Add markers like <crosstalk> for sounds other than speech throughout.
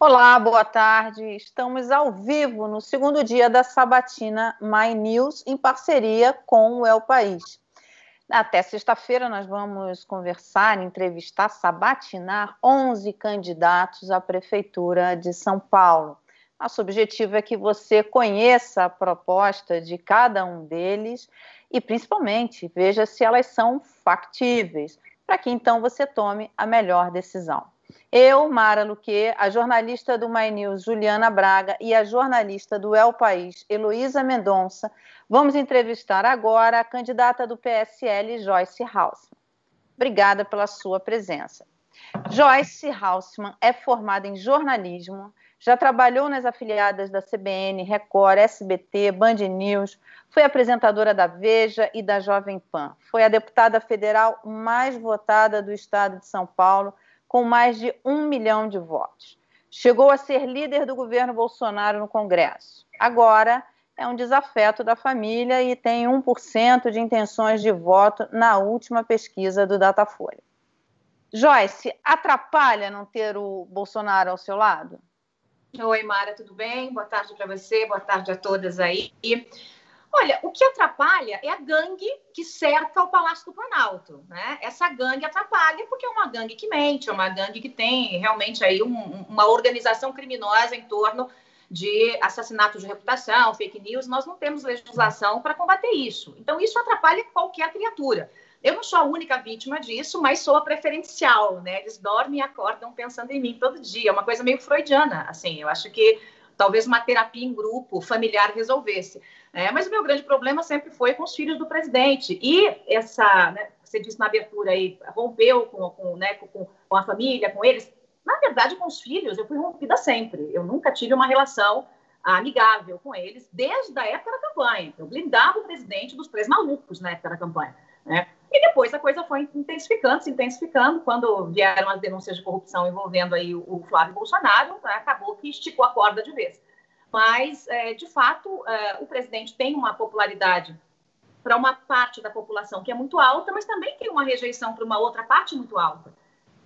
Olá, boa tarde. Estamos ao vivo no segundo dia da sabatina My News em parceria com o El País. Até sexta-feira nós vamos conversar, entrevistar, sabatinar 11 candidatos à prefeitura de São Paulo. Nosso objetivo é que você conheça a proposta de cada um deles e, principalmente, veja se elas são factíveis, para que então você tome a melhor decisão. Eu, Mara Luque, a jornalista do My News, Juliana Braga, e a jornalista do El País, Heloísa Mendonça, vamos entrevistar agora a candidata do PSL, Joyce Hausmann. Obrigada pela sua presença. Joyce Hausmann é formada em jornalismo, já trabalhou nas afiliadas da CBN, Record, SBT, Band News, foi apresentadora da Veja e da Jovem Pan. Foi a deputada federal mais votada do estado de São Paulo com mais de um milhão de votos. Chegou a ser líder do governo Bolsonaro no Congresso. Agora é um desafeto da família e tem 1% de intenções de voto na última pesquisa do Datafolha. Joyce, atrapalha não ter o Bolsonaro ao seu lado? Oi, Mara, tudo bem? Boa tarde para você, boa tarde a todas aí. Olha, o que atrapalha é a gangue que cerca o Palácio do Planalto, né? Essa gangue atrapalha porque é uma gangue que mente, é uma gangue que tem realmente aí um, uma organização criminosa em torno de assassinato de reputação, fake news. Nós não temos legislação para combater isso. Então, isso atrapalha qualquer criatura. Eu não sou a única vítima disso, mas sou a preferencial, né? Eles dormem e acordam pensando em mim todo dia. É uma coisa meio freudiana, assim. Eu acho que talvez uma terapia em grupo, familiar, resolvesse. É, mas o meu grande problema sempre foi com os filhos do presidente. E essa, né, você disse na abertura aí, rompeu com, com, né, com, com a família, com eles. Na verdade, com os filhos, eu fui rompida sempre. Eu nunca tive uma relação amigável com eles desde a época da campanha. Eu blindava o presidente dos três malucos na época da campanha. Né? E depois a coisa foi intensificando, se intensificando, quando vieram as denúncias de corrupção envolvendo aí o Flávio Bolsonaro, né, acabou que esticou a corda de vez. Mas, é, de fato, é, o presidente tem uma popularidade para uma parte da população que é muito alta, mas também tem uma rejeição para uma outra parte muito alta.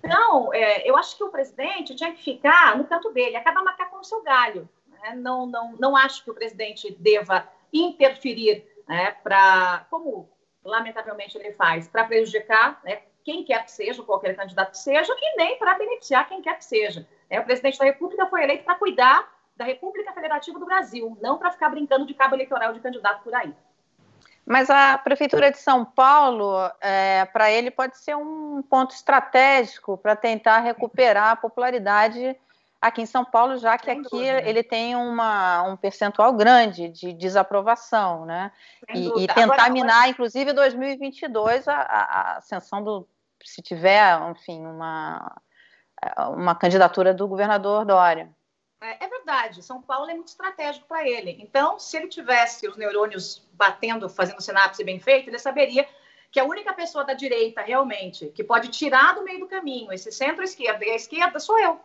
Então, é, eu acho que o presidente tinha que ficar no canto dele, a cada macaco no seu galho. Né? Não, não, não acho que o presidente deva interferir né, para, como lamentavelmente, ele faz para prejudicar né, quem quer que seja, qualquer candidato que seja, e nem para beneficiar quem quer que seja. É, o presidente da República foi eleito para cuidar da República Federativa do Brasil, não para ficar brincando de cabo eleitoral de candidato por aí. Mas a Prefeitura de São Paulo, é, para ele, pode ser um ponto estratégico para tentar recuperar a popularidade aqui em São Paulo, já que aqui ele tem uma, um percentual grande de desaprovação, né? E, e, tentar agora, minar, agora... inclusive, 2022, a, a ascensão do, se tiver, enfim, uma, uma candidatura do governador Dória. É, é verdade, São Paulo é muito estratégico para ele. Então, se ele tivesse os neurônios batendo, fazendo sinapse bem feita, ele saberia que a única pessoa da direita realmente que pode tirar do meio do caminho esse centro-esquerda e a esquerda sou eu.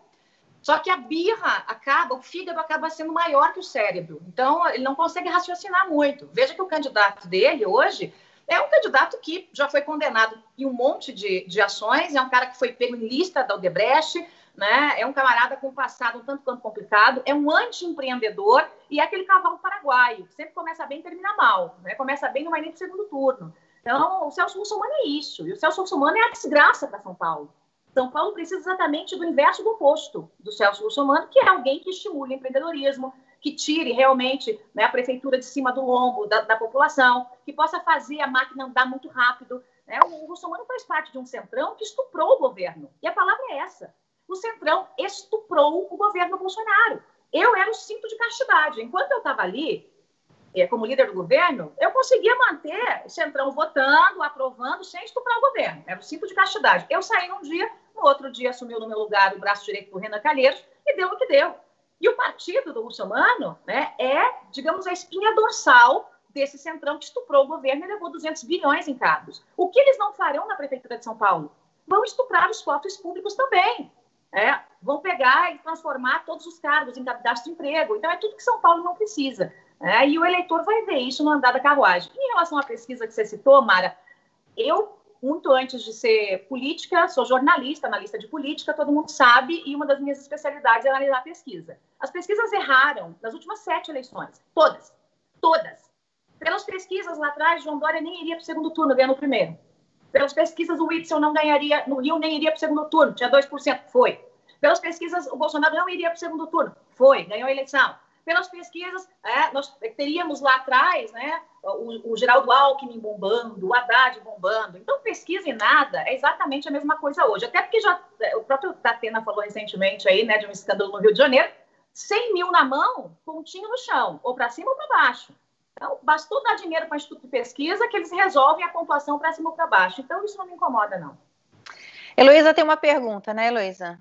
Só que a birra acaba, o fígado acaba sendo maior que o cérebro. Então, ele não consegue raciocinar muito. Veja que o candidato dele hoje é um candidato que já foi condenado em um monte de, de ações, é um cara que foi pego em lista da Odebrecht, né? é um camarada com um passado um tanto quanto complicado, é um anti-empreendedor e é aquele cavalo paraguaio, que sempre começa bem e termina mal. Né? Começa bem, não vai nem para segundo turno. Então, o Celso Russomano é isso. E o Celso Russomano é a desgraça para São Paulo. São Paulo precisa exatamente do inverso do oposto do Celso Russomano, que é alguém que estimule o empreendedorismo, que tire realmente né, a prefeitura de cima do lombo da, da, população, que possa fazer a máquina andar muito rápido. Né? O Russomano faz parte de um centrão que estuprou o governo. E a palavra é essa. O centrão estuprou o governo Bolsonaro. Eu era o cinto de castidade. Enquanto eu estava ali, é, como líder do governo, eu conseguia manter o Centrão votando, aprovando, sem estuprar o governo. Era o cinto de castidade. Eu saí num dia, no outro dia assumiu no meu lugar o braço direito do Renan Calheiros e deu o que deu. E o partido do Russomano né, é, digamos, a espinha dorsal desse centrão que estuprou o governo e levou 200 bilhões em cargos. O que eles não farão na Prefeitura de São Paulo? Vão estuprar os cofres públicos também. É, vão pegar e transformar todos os cargos em cadastro de emprego. Então, é tudo que São Paulo não precisa. É, e o eleitor vai ver isso no andar da carruagem. Em relação à pesquisa que você citou, Mara, eu muito antes de ser política, sou jornalista, analista de política, todo mundo sabe, e uma das minhas especialidades é analisar pesquisa. As pesquisas erraram nas últimas sete eleições, todas, todas. Pelas pesquisas lá atrás, João Dória nem iria para o segundo turno, ganhou no primeiro. Pelas pesquisas, o Whitson não ganharia, no Rio nem iria para o segundo turno, tinha 2%, foi. Pelas pesquisas, o Bolsonaro não iria para o segundo turno, foi, ganhou a eleição pelas pesquisas, é, nós teríamos lá atrás né, o, o Geraldo Alckmin bombando, o Haddad bombando. Então, pesquisa e nada é exatamente a mesma coisa hoje. Até porque já é, o próprio Datena falou recentemente aí, né, de um escândalo no Rio de Janeiro, 100 mil na mão, pontinho no chão, ou para cima ou para baixo. Então, bastou dar dinheiro para o Instituto de Pesquisa que eles resolvem a pontuação para cima ou para baixo. Então, isso não me incomoda, não. Heloísa tem uma pergunta, né, Heloísa?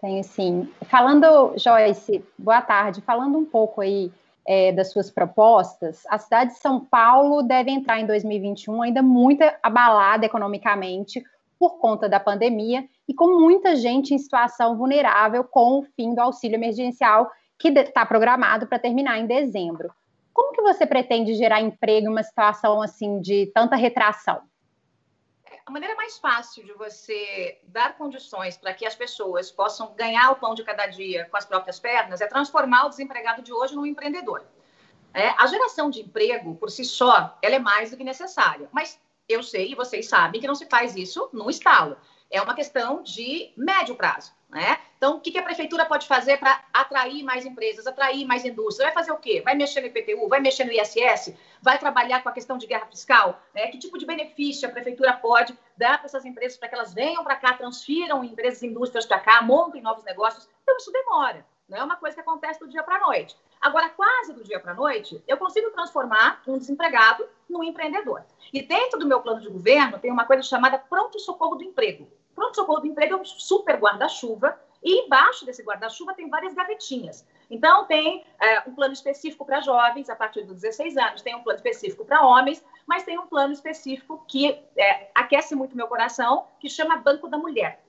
Tenho sim. Falando, Joyce, boa tarde. Falando um pouco aí é, das suas propostas, a cidade de São Paulo deve entrar em 2021 ainda muito abalada economicamente por conta da pandemia e com muita gente em situação vulnerável com o fim do auxílio emergencial que está programado para terminar em dezembro. Como que você pretende gerar emprego em uma situação assim de tanta retração? a maneira mais fácil de você dar condições para que as pessoas possam ganhar o pão de cada dia com as próprias pernas é transformar o desempregado de hoje num empreendedor. É, a geração de emprego, por si só, ela é mais do que necessária. Mas eu sei e vocês sabem que não se faz isso no estalo. É uma questão de médio prazo. Né? Então, o que a prefeitura pode fazer para atrair mais empresas, atrair mais indústria? Vai fazer o quê? Vai mexer no IPTU? Vai mexer no ISS? Vai trabalhar com a questão de guerra fiscal? Né? Que tipo de benefício a prefeitura pode dar para essas empresas para que elas venham para cá, transfiram empresas e indústrias para cá, montem novos negócios? Então, isso demora. Não é uma coisa que acontece do dia para a noite. Agora, quase do dia para a noite, eu consigo transformar um desempregado num empreendedor. E dentro do meu plano de governo, tem uma coisa chamada pronto-socorro do emprego. Pronto-socorro do emprego é um super guarda-chuva e embaixo desse guarda-chuva tem várias gavetinhas. Então, tem é, um plano específico para jovens a partir dos 16 anos, tem um plano específico para homens, mas tem um plano específico que é, aquece muito meu coração, que chama Banco da Mulher.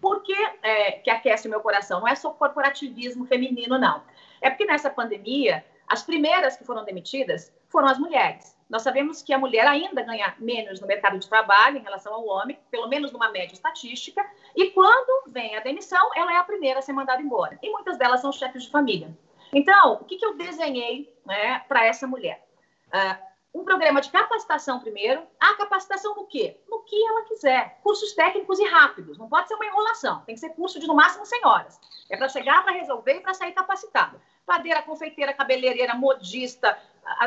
Por que, é, que aquece meu coração? Não é só corporativismo feminino, não. É porque nessa pandemia, as primeiras que foram demitidas foram as mulheres. Nós sabemos que a mulher ainda ganha menos no mercado de trabalho em relação ao homem, pelo menos numa média estatística, e quando vem a demissão, ela é a primeira a ser mandada embora. E muitas delas são chefes de família. Então, o que, que eu desenhei né, para essa mulher? Uh, um programa de capacitação primeiro. A capacitação no quê? No que ela quiser. Cursos técnicos e rápidos. Não pode ser uma enrolação. Tem que ser curso de no máximo 100 horas. É para chegar, para resolver e para sair capacitado. Padeira, confeiteira, cabeleireira, modista,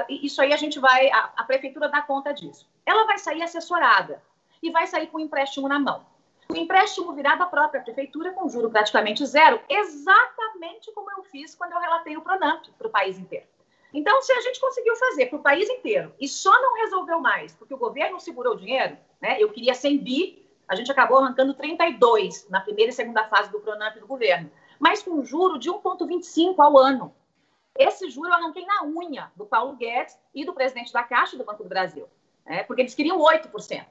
isso aí a gente vai, a, a prefeitura dá conta disso. Ela vai sair assessorada e vai sair com o empréstimo na mão. O empréstimo virá da própria prefeitura com juro praticamente zero, exatamente como eu fiz quando eu relatei o Pronamp para o país inteiro. Então, se a gente conseguiu fazer para o país inteiro e só não resolveu mais porque o governo segurou o dinheiro, né? Eu queria 100 bi, a gente acabou arrancando 32 na primeira e segunda fase do Pronamp do governo, mas com juro de 1,25 ao ano. Esse juro eu arranquei na unha do Paulo Guedes e do presidente da Caixa do Banco do Brasil, né? porque eles queriam 8%.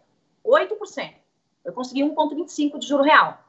8%. Eu consegui 1,25% de juro real.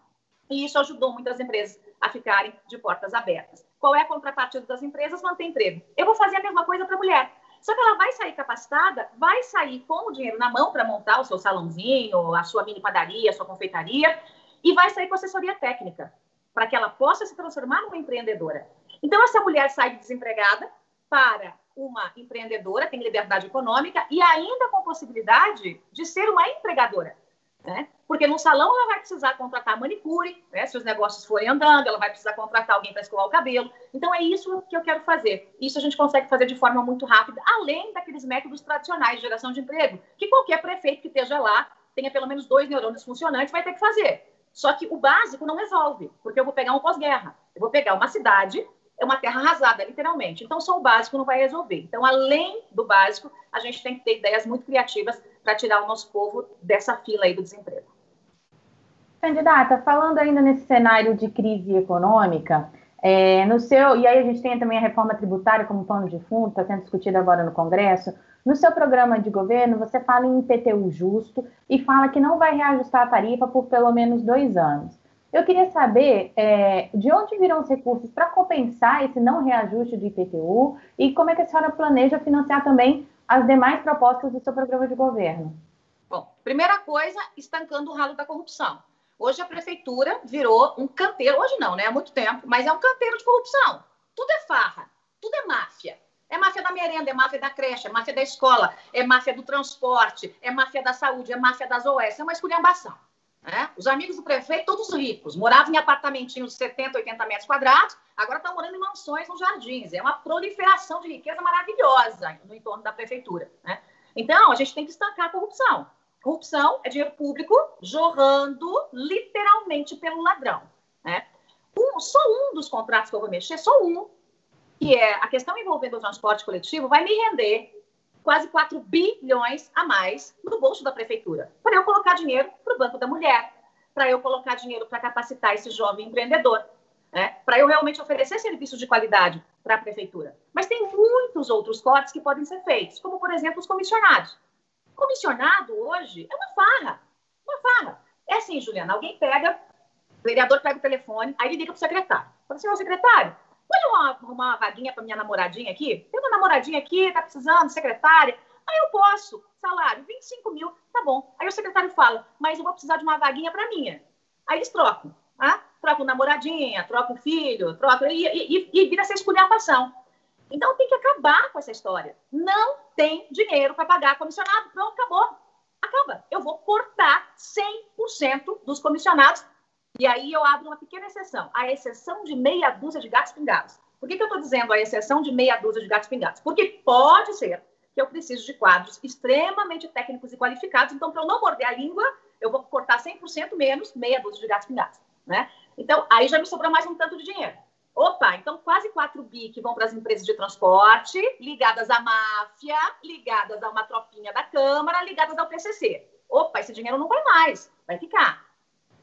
E isso ajudou muitas empresas a ficarem de portas abertas. Qual é a contrapartida das empresas? Manter emprego. Eu vou fazer a mesma coisa para a mulher. Só que ela vai sair capacitada, vai sair com o dinheiro na mão para montar o seu salãozinho, a sua mini padaria, a sua confeitaria, e vai sair com assessoria técnica, para que ela possa se transformar numa empreendedora. Então, essa mulher sai desempregada para uma empreendedora, tem liberdade econômica e ainda com possibilidade de ser uma empregadora. Né? Porque no salão ela vai precisar contratar manicure, né? se os negócios forem andando, ela vai precisar contratar alguém para escovar o cabelo. Então é isso que eu quero fazer. Isso a gente consegue fazer de forma muito rápida, além daqueles métodos tradicionais de geração de emprego, que qualquer prefeito que esteja lá, tenha pelo menos dois neurônios funcionantes, vai ter que fazer. Só que o básico não resolve, porque eu vou pegar um pós-guerra. Eu vou pegar uma cidade é uma terra arrasada, literalmente. Então, só o básico não vai resolver. Então, além do básico, a gente tem que ter ideias muito criativas para tirar o nosso povo dessa fila aí do desemprego. Candidata, falando ainda nesse cenário de crise econômica, é, no seu, e aí a gente tem também a reforma tributária como pano de fundo, está sendo discutida agora no Congresso. No seu programa de governo, você fala em IPTU justo e fala que não vai reajustar a tarifa por pelo menos dois anos. Eu queria saber é, de onde virão os recursos para compensar esse não reajuste de IPTU e como é que a senhora planeja financiar também as demais propostas do seu programa de governo. Bom, primeira coisa, estancando o ralo da corrupção. Hoje a prefeitura virou um canteiro, hoje não, né? Há muito tempo, mas é um canteiro de corrupção. Tudo é farra, tudo é máfia. É máfia da merenda, é máfia da creche, é máfia da escola, é máfia do transporte, é máfia da saúde, é máfia das OS, é uma esculhambação. Né? Os amigos do prefeito, todos ricos, moravam em apartamentinhos de 70, 80 metros quadrados, agora estão morando em mansões nos jardins. É uma proliferação de riqueza maravilhosa no entorno da prefeitura. Né? Então, a gente tem que estancar a corrupção. Corrupção é dinheiro público jorrando literalmente pelo ladrão. Né? Um, só um dos contratos que eu vou mexer, só um, que é a questão envolvendo o transporte coletivo, vai me render quase 4 bilhões a mais no bolso da prefeitura, para eu colocar dinheiro para o Banco da Mulher, para eu colocar dinheiro para capacitar esse jovem empreendedor, né? para eu realmente oferecer serviços de qualidade para a prefeitura. Mas tem muitos outros cortes que podem ser feitos, como, por exemplo, os comissionados. Comissionado hoje é uma farra, uma farra. É assim, Juliana, alguém pega, o vereador pega o telefone, aí ele liga para o secretário. Fala, senhor secretário, Pode arrumar uma vaguinha para minha namoradinha aqui? Tem uma namoradinha aqui, tá precisando, secretária. Aí eu posso, salário, 25 mil, tá bom. Aí o secretário fala, mas eu vou precisar de uma vaguinha para minha. Aí eles trocam, tá? Trocam namoradinha, trocam filho, trocam, e, e, e vira essa esculhambação. Então tem que acabar com essa história. Não tem dinheiro para pagar comissionado. Pronto, acabou. Acaba. Eu vou cortar 100% dos comissionados e aí eu abro uma pequena exceção, a exceção de meia dúzia de gatos pingados. Por que, que eu estou dizendo a exceção de meia dúzia de gatos pingados? Porque pode ser que eu preciso de quadros extremamente técnicos e qualificados, então, para eu não morder a língua, eu vou cortar 100% menos meia dúzia de gatos pingados. Né? Então, aí já me sobrou mais um tanto de dinheiro. Opa, então quase 4 bi que vão para as empresas de transporte, ligadas à máfia, ligadas a uma tropinha da Câmara, ligadas ao PCC. Opa, esse dinheiro não vai mais, vai ficar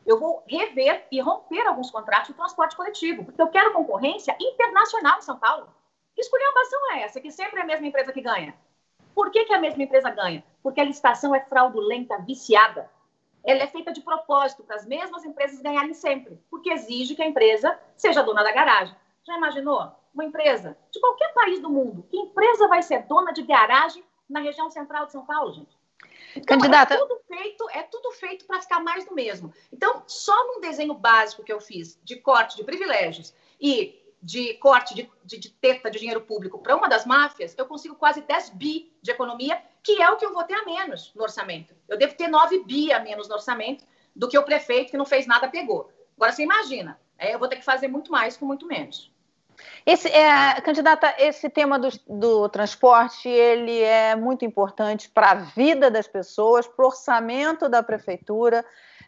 eu vou rever e romper alguns contratos de transporte coletivo, porque eu quero concorrência internacional em São Paulo. Que esculhambação é essa? Que sempre é a mesma empresa que ganha. Por que, que a mesma empresa ganha? Porque a licitação é fraudulenta, viciada. Ela é feita de propósito para as mesmas empresas ganharem sempre, porque exige que a empresa seja dona da garagem. Já imaginou? Uma empresa de qualquer país do mundo, que empresa vai ser dona de garagem na região central de São Paulo, gente? Então, Candidata... é tudo feito, é tudo feito para ficar mais do mesmo. Então, só num desenho básico que eu fiz de corte de privilégios e de corte de, de, de teta de dinheiro público para uma das máfias, eu consigo quase 10 bi de economia, que é o que eu vou ter a menos no orçamento. Eu devo ter 9 bi a menos no orçamento do que o prefeito que não fez nada pegou. Agora, você imagina, é, eu vou ter que fazer muito mais com muito menos. Esse, é, candidata, esse tema do, do transporte ele é muito importante para a vida das pessoas, para o orçamento da prefeitura,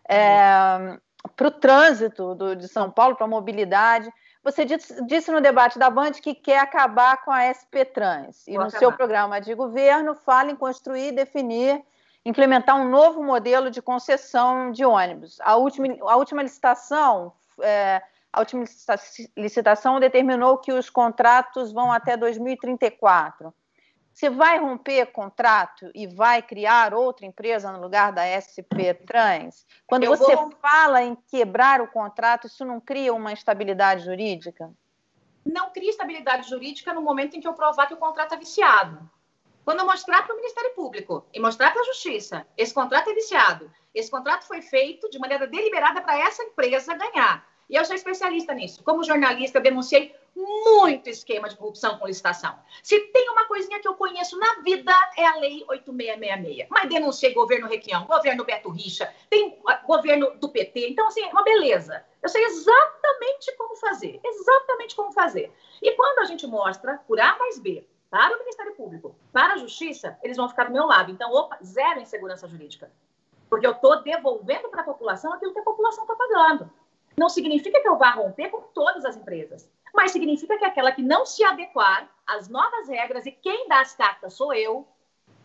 é, para o trânsito do, de São Paulo, para a mobilidade. Você disse, disse, no debate da Band que quer acabar com a SP Trans. E Vou no acabar. seu programa de governo fala em construir, definir, implementar um novo modelo de concessão de ônibus. A última, a última licitação é, a última licitação determinou que os contratos vão até 2034. Você vai romper contrato e vai criar outra empresa no lugar da SP Trans? Quando Eu você vou... fala em quebrar o contrato, isso não cria uma estabilidade jurídica? Não cria estabilidade jurídica no momento em que eu provar que o contrato é viciado. Quando eu mostrar para o Ministério Público e mostrar para a Justiça, esse contrato é viciado, esse contrato foi feito de maneira deliberada para essa empresa ganhar. E eu sou especialista nisso. Como jornalista, denunciei muito esquema de corrupção com licitação. Se tem uma coisinha que eu conheço na vida, é a Lei 8666. Mas denunciei governo Requião, governo Beto Richa, tem ah, governo do PT. Então, assim, é uma beleza. Eu sei exatamente como fazer. Exatamente como fazer. E quando a gente mostra por A mais B para o Ministério Público, para a Justiça, eles vão ficar do meu lado. Então, opa, zero insegurança jurídica. Porque eu estou devolvendo para a população aquilo que a população está pagando. Não significa que eu vá romper com todas as empresas, mas significa que aquela que não se adequar às novas regras e quem dá as cartas sou eu,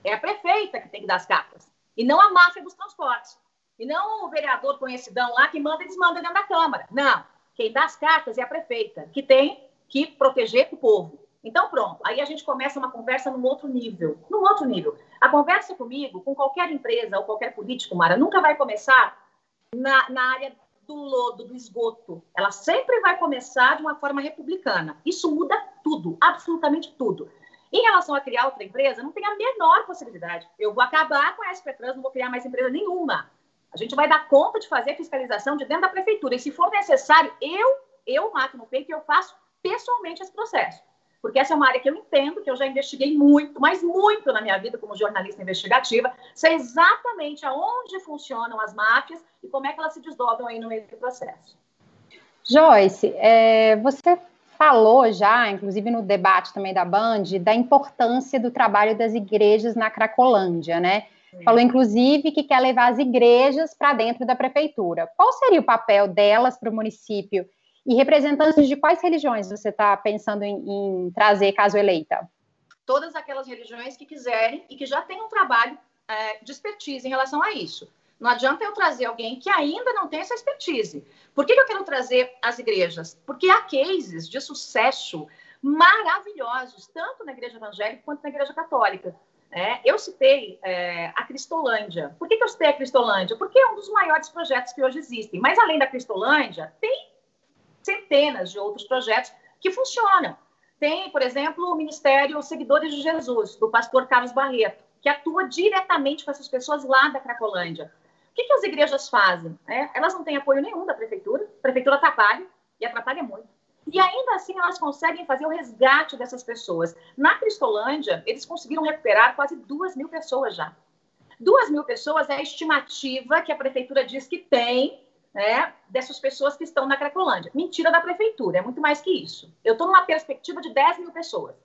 é a prefeita que tem que dar as cartas, e não a máfia dos transportes, e não o vereador conhecidão lá que manda e desmanda dentro da Câmara. Não, quem dá as cartas é a prefeita, que tem que proteger o povo. Então, pronto, aí a gente começa uma conversa num outro nível. Num outro nível. A conversa comigo, com qualquer empresa ou qualquer político, Mara, nunca vai começar na, na área do lodo, do esgoto. Ela sempre vai começar de uma forma republicana. Isso muda tudo, absolutamente tudo. Em relação a criar outra empresa, não tem a menor possibilidade. Eu vou acabar com a SP Trans, não vou criar mais empresa nenhuma. A gente vai dar conta de fazer a fiscalização de dentro da prefeitura. E se for necessário, eu, eu, Máquina Peito, eu faço pessoalmente esse processo. Porque essa é uma área que eu entendo, que eu já investiguei muito, mas muito na minha vida como jornalista investigativa, sei exatamente aonde funcionam as máfias e como é que elas se desdobram aí no meio do processo. Joyce, é, você falou já, inclusive no debate também da Band, da importância do trabalho das igrejas na Cracolândia, né? Falou, inclusive, que quer levar as igrejas para dentro da prefeitura. Qual seria o papel delas para o município? E representantes de quais religiões você está pensando em, em, trazer, caso eleita? Todas aquelas religiões que quiserem e que já têm um trabalho é, de expertise em relação a isso. Não adianta eu trazer alguém que ainda não tem essa expertise. Por que, que eu quero trazer as igrejas? Porque há cases de sucesso maravilhosos, tanto na igreja evangélica quanto na igreja católica. É, eu citei é, a Cristolândia. Por que, que eu citei a Cristolândia? Porque é um dos maiores projetos que hoje existem. Mas além da Cristolândia, tem centenas de outros projetos que funcionam. Tem, por exemplo, o Ministério Seguidores de Jesus, do pastor Carlos Barreto, que atua diretamente com essas pessoas lá da Cracolândia. O que, que as igrejas fazem? É, elas não têm apoio nenhum da prefeitura, a prefeitura atrapalha, e atrapalha muito. E ainda assim elas conseguem fazer o resgate dessas pessoas. Na Cristolândia, eles conseguiram recuperar quase duas mil pessoas já. Duas mil pessoas é a estimativa que a prefeitura diz que tem né, dessas pessoas que estão na Cracolândia. Mentira da prefeitura, é muito mais que isso. Eu estou numa perspectiva de 10 mil pessoas.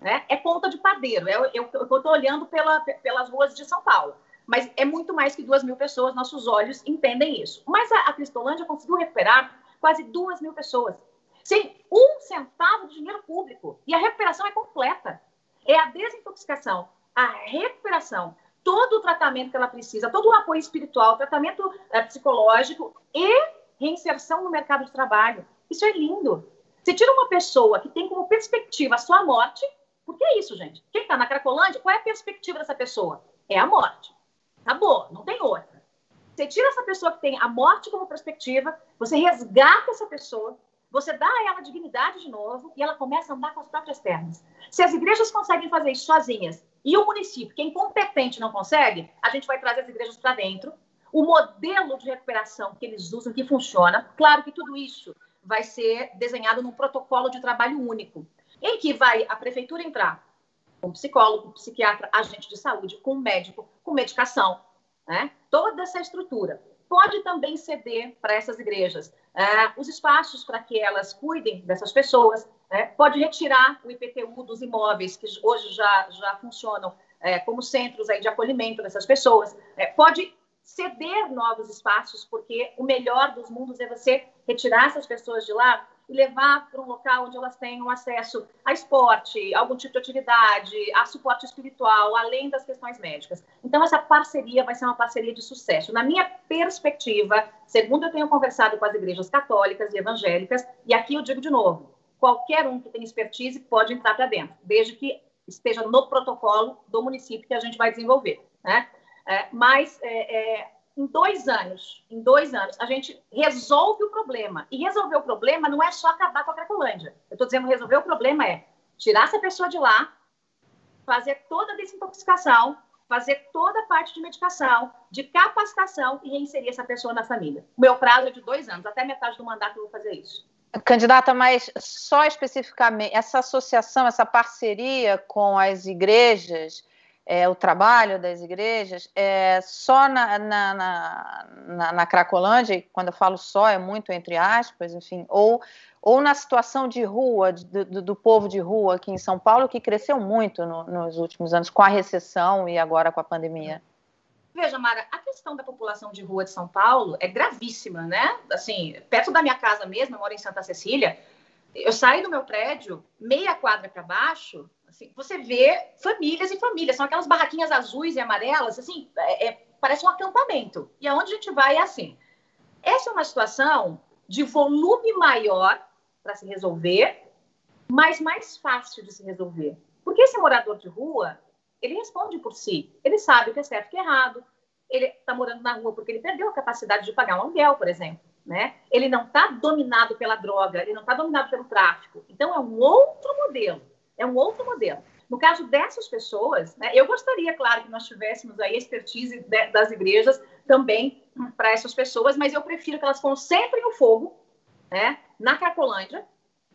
Né? É conta de padeiro. Eu estou olhando pela, pelas ruas de São Paulo mas é muito mais que duas mil pessoas, nossos olhos entendem isso. Mas a, a Cristolândia conseguiu recuperar quase duas mil pessoas, sem um centavo de dinheiro público. E a recuperação é completa. É a desintoxicação, a recuperação, todo o tratamento que ela precisa, todo o apoio espiritual, tratamento é, psicológico e reinserção no mercado de trabalho. Isso é lindo. Você tira uma pessoa que tem como perspectiva a sua morte, porque é isso, gente. Quem está na Cracolândia, qual é a perspectiva dessa pessoa? É a morte. Acabou, não tem outra. Você tira essa pessoa que tem a morte como perspectiva, você resgata essa pessoa, você dá a ela dignidade de novo e ela começa a andar com as próprias pernas. Se as igrejas conseguem fazer isso sozinhas e o município, que é incompetente, não consegue, a gente vai trazer as igrejas para dentro. O modelo de recuperação que eles usam, que funciona, claro que tudo isso vai ser desenhado num protocolo de trabalho único, em que vai a prefeitura entrar com psicólogo, psiquiatra, agente de saúde, com médico, com medicação, né? Toda essa estrutura. Pode também ceder para essas igrejas é, os espaços para que elas cuidem dessas pessoas, é, pode retirar o IPTU dos imóveis que hoje já, já funcionam é, como centros aí de acolhimento dessas pessoas, é, pode ceder novos espaços, porque o melhor dos mundos é você retirar essas pessoas de lá e levar para um local onde elas tenham acesso a esporte, algum tipo de atividade, a suporte espiritual, além das questões médicas. Então, essa parceria vai ser uma parceria de sucesso. Na minha perspectiva, segundo eu tenho conversado com as igrejas católicas e evangélicas, e aqui eu digo de novo, qualquer um que tem expertise pode entrar para dentro, desde que esteja no protocolo do município que a gente vai desenvolver. Né? É, mas é, é, em dois anos, em dois anos, a gente resolve o problema. E resolver o problema não é só acabar com a Cracolândia. Eu estou dizendo resolver o problema é tirar essa pessoa de lá, fazer toda a desintoxicação, fazer toda a parte de medicação, de capacitação e reinserir essa pessoa na família. O meu prazo é de dois anos, até metade do mandato eu vou fazer isso. Candidata, mas só especificamente essa associação, essa parceria com as igrejas, é, o trabalho das igrejas, é, só na, na, na, na, Cracolândia, quando eu falo só, é muito entre aspas, enfim, ou, ou na situação de rua, do, do, povo de rua aqui em São Paulo, que cresceu muito no, nos últimos anos, com a recessão e agora com a pandemia. Veja, Mara, a questão da população de rua de São Paulo é gravíssima, né? Assim, perto da minha casa mesmo, eu moro em Santa Cecília, eu saio do meu prédio, meia quadra para baixo, assim, você vê famílias e famílias, são aquelas barraquinhas azuis e amarelas, assim, é, é, parece um acampamento. E aonde a gente vai é assim. Essa é uma situação de volume maior para se resolver, mas mais fácil de se resolver. Porque esse morador de rua, ele responde por si. Ele sabe o que é certo e o que é errado. Ele está morando na rua porque ele perdeu a capacidade de pagar um aluguel, por exemplo né? Ele não está dominado pela droga, ele não está dominado pelo tráfico. Então é um outro modelo, é um outro modelo. No caso dessas pessoas, né, eu gostaria, claro, que nós tivéssemos a expertise de, das igrejas também para essas pessoas, mas eu prefiro que elas concentrem o fogo né, na Cracolândia.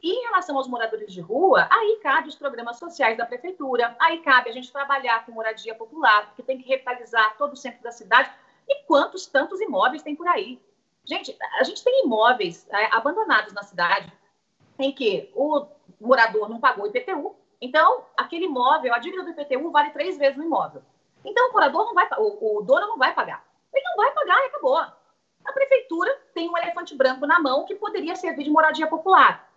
E em relação aos moradores de rua, aí cabe os programas sociais da prefeitura, aí cabe a gente trabalhar com moradia popular, porque tem que revitalizar todo o centro da cidade. E quantos tantos imóveis tem por aí? Gente, a gente tem imóveis é, abandonados na cidade em que o morador não pagou IPTU, então aquele imóvel, a dívida do IPTU vale três vezes o imóvel. Então o morador não vai, o, o dono não vai pagar. Ele não vai pagar e acabou. A prefeitura tem um elefante branco na mão que poderia servir de moradia popular.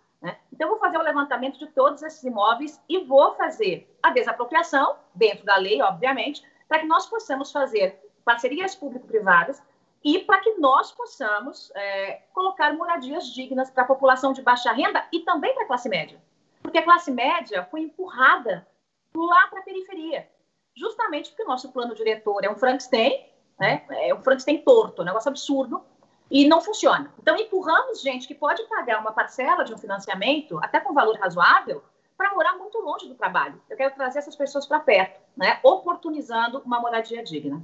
Então, vou fazer o levantamento de todos esses imóveis e vou fazer a desapropriação, dentro da lei, obviamente, para que nós possamos fazer parcerias público-privadas e para que nós possamos é, colocar moradias dignas para a população de baixa renda e também para a classe média. Porque a classe média foi empurrada lá para a periferia, justamente porque o nosso plano diretor é um Frankenstein, né? é um Frankenstein torto, um negócio absurdo, e não funciona. Então, empurramos gente que pode pagar uma parcela de um financiamento, até com valor razoável, para morar muito longe do trabalho. Eu quero trazer essas pessoas para perto, né? oportunizando uma moradia digna.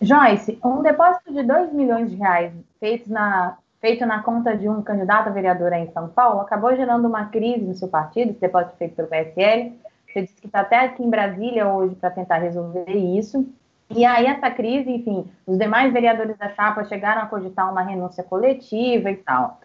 Joyce, um depósito de 2 milhões de reais feito na, feito na conta de um candidato a vereadora em São Paulo acabou gerando uma crise no seu partido, esse depósito feito pelo PSL. Você disse que está até aqui em Brasília hoje para tentar resolver isso. E aí, essa crise, enfim, os demais vereadores da chapa chegaram a cogitar uma renúncia coletiva e tal.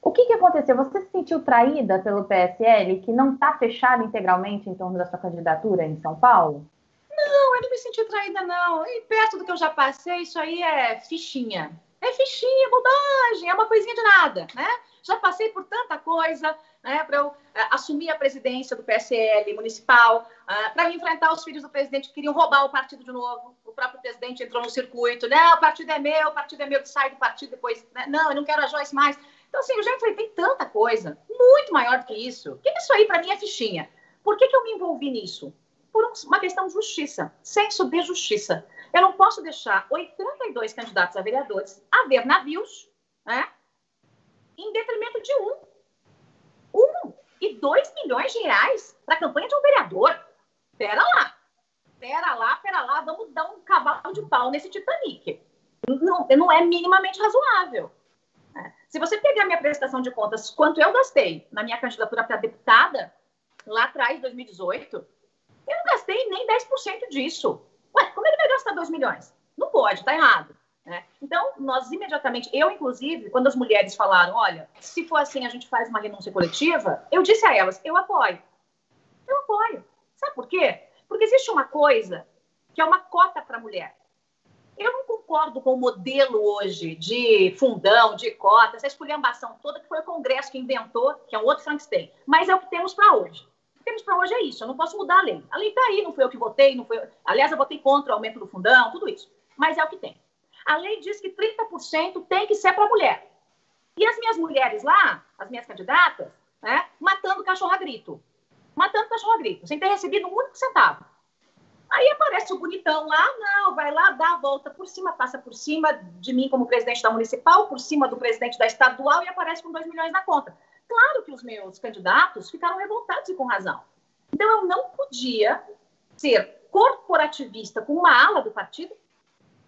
O que, que aconteceu? Você se sentiu traída pelo PSL, que não está fechado integralmente em torno da sua candidatura em São Paulo? Não, eu não me senti traída, não. E perto do que eu já passei, isso aí é fichinha. É fichinha, bobagem, é uma coisinha de nada, né? Já passei por tanta coisa, né, para eu uh, assumir a presidência do PSL municipal, uh, para enfrentar os filhos do presidente que queriam roubar o partido de novo. O próprio presidente entrou no circuito, né? O partido é meu, o partido é meu, sai do partido depois. Né? Não, eu não quero a Joyce mais. Então, assim, eu já enfrentei tanta coisa, muito maior do que isso. Que isso aí, para mim, é fichinha. Por que, que eu me envolvi nisso? Por uma questão de justiça, senso de justiça. Eu não posso deixar 82 candidatos a vereadores a ver navios, né? Em detrimento de um um e dois milhões de reais para a campanha de um vereador. Pera lá, pera lá, pera lá, vamos dar um cavalo de pau nesse Titanic. Não, não é minimamente razoável. É. Se você pegar minha prestação de contas, quanto eu gastei na minha candidatura para deputada, lá atrás, 2018, eu não gastei nem 10% disso. Ué, como ele vai gastar 2 milhões? Não pode, tá errado. Né? Então, nós imediatamente, eu inclusive, quando as mulheres falaram, olha, se for assim, a gente faz uma renúncia coletiva, eu disse a elas, eu apoio. Eu apoio. Sabe por quê? Porque existe uma coisa que é uma cota para a mulher. Eu não concordo com o modelo hoje de fundão, de cota, essa esculhambação toda que foi o Congresso que inventou, que é um outro Frankenstein. Mas é o que temos para hoje. O que temos para hoje é isso. Eu não posso mudar a lei. A lei está aí, não foi eu que votei, não foi. Aliás, eu votei contra o aumento do fundão, tudo isso. Mas é o que tem. A lei diz que 30% tem que ser para mulher. E as minhas mulheres lá, as minhas candidatas, né, matando cachorro a grito. Matando cachorro a grito, sem ter recebido um único centavo. Aí aparece o bonitão lá, não, vai lá, dá a volta por cima, passa por cima de mim como presidente da municipal, por cima do presidente da estadual e aparece com 2 milhões na conta. Claro que os meus candidatos ficaram revoltados e com razão. Então eu não podia ser corporativista com uma ala do partido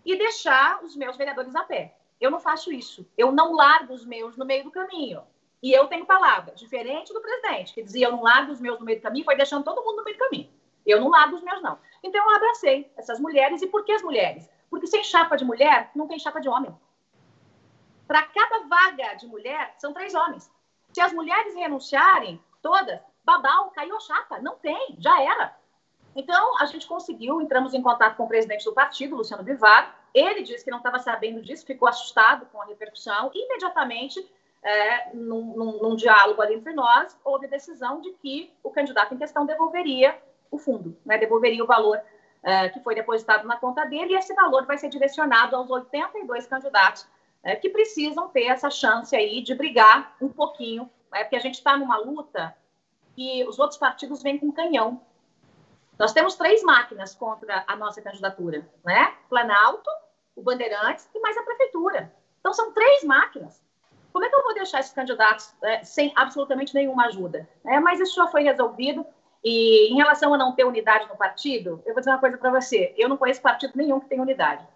e deixar os meus vereadores a pé. Eu não faço isso. Eu não largo os meus no meio do caminho. E eu tenho palavra, diferente do presidente, que dizia eu não largo os meus no meio do caminho, foi deixando todo mundo no meio do caminho. Eu não largo os meus, não. Então eu abracei essas mulheres. E por que as mulheres? Porque sem chapa de mulher, não tem chapa de homem. Para cada vaga de mulher, são três homens. Se as mulheres renunciarem, todas, babau, caiu a chapa. Não tem, já era. Então, a gente conseguiu, entramos em contato com o presidente do partido, Luciano Bivar. Ele disse que não estava sabendo disso, ficou assustado com a repercussão. E, imediatamente, é, num, num, num, diálogo ali entre nós, houve a decisão de que o candidato em questão devolveria o fundo, né, devolveria o valor é, que foi depositado na conta dele, e esse valor vai ser direcionado aos 82 candidatos é, que precisam ter essa chance aí de brigar um pouquinho, né, porque a gente está numa luta e os outros partidos vêm com canhão nós temos três máquinas contra a nossa candidatura, né? Planalto, o Bandeirantes e mais a prefeitura. Então são três máquinas. Como é que eu vou deixar esses candidatos é, sem absolutamente nenhuma ajuda? É, mas isso já foi resolvido E em relação a não ter unidade no partido, eu vou dizer uma coisa para você: eu não conheço partido nenhum que tenha unidade.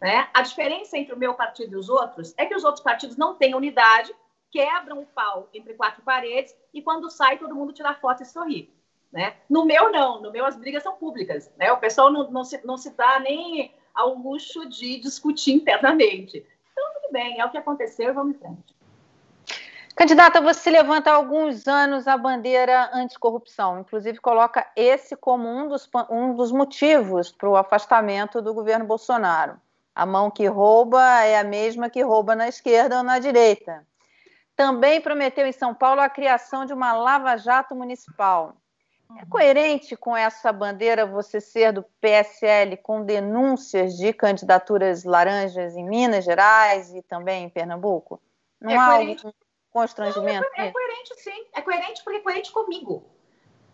Né? A diferença entre o meu partido e os outros é que os outros partidos não têm unidade, quebram o pau entre quatro paredes e quando sai todo mundo tira foto e sorri. Né? No meu, não. No meu, as brigas são públicas. Né? O pessoal não, não, se, não se dá nem ao luxo de discutir internamente. Então, tudo bem, é o que aconteceu vamos em frente. Candidata, você levanta há alguns anos a bandeira anticorrupção, inclusive coloca esse como um dos, um dos motivos para o afastamento do governo Bolsonaro. A mão que rouba é a mesma que rouba na esquerda ou na direita. Também prometeu em São Paulo a criação de uma lava-jato municipal. É coerente com essa bandeira você ser do PSL com denúncias de candidaturas laranjas em Minas Gerais e também em Pernambuco? Não é há coerente. algum constrangimento? Não, é, é coerente, sim. É coerente porque é coerente comigo.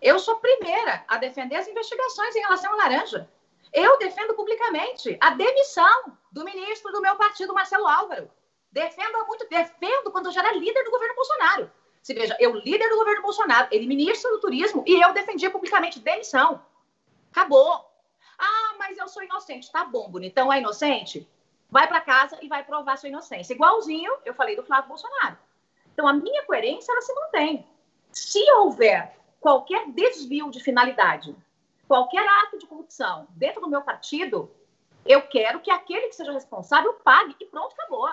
Eu sou a primeira a defender as investigações em relação à laranja. Eu defendo publicamente a demissão do ministro do meu partido, Marcelo Álvaro. Defendo muito, defendo quando eu já era líder do governo Bolsonaro. Se veja, eu líder do governo Bolsonaro, ele ministro do turismo e eu defendia publicamente demissão. Acabou. Ah, mas eu sou inocente. Tá bom, bonitão, é inocente? Vai para casa e vai provar sua inocência. Igualzinho eu falei do Flávio Bolsonaro. Então, a minha coerência, ela se mantém. Se houver qualquer desvio de finalidade, qualquer ato de corrupção dentro do meu partido, eu quero que aquele que seja responsável pague e pronto, acabou.